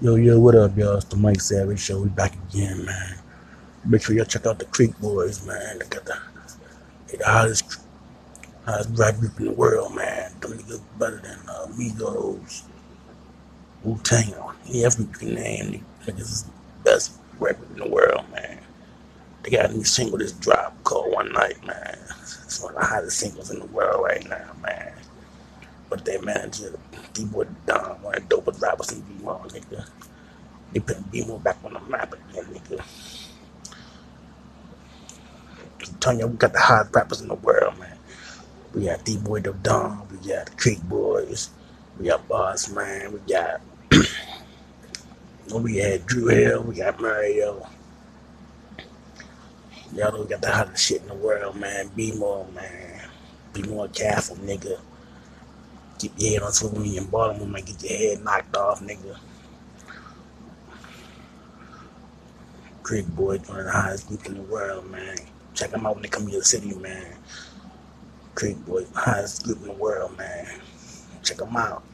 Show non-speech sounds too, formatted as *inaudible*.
Yo, yo, what up, y'all? It's the Mike Savage Show. We back again, man. Make sure y'all check out the Creek Boys, man. They got the, they the hottest, hottest rap group in the world, man. Them niggas better than uh, Migos, Wu Tang, any group you can name. Niggas is the best rap group in the world, man. They got a new single that's dropped called One Night, man. It's one of the hottest singles in the world right now, man. But their manager, D-Boy Don, one of the dopest rappers in B-More, nigga. They put B-More back on the map again, nigga. You, we got the hottest rappers in the world, man. We got D-Boy the Don, we got the Creek Boys, we got Boss Man, we got *clears throat* we had Drew Hill, we got Mario. Y'all know we got the hottest shit in the world, man. Be more, man. Be more careful, nigga. Keep your head on swivel you're in Baltimore, man. Get your head knocked off, nigga. Creek Boys, one of the hottest groups in the world, man. Check them out when they come to your city, man. Creek Boys, hottest group in the world, man. Check them out.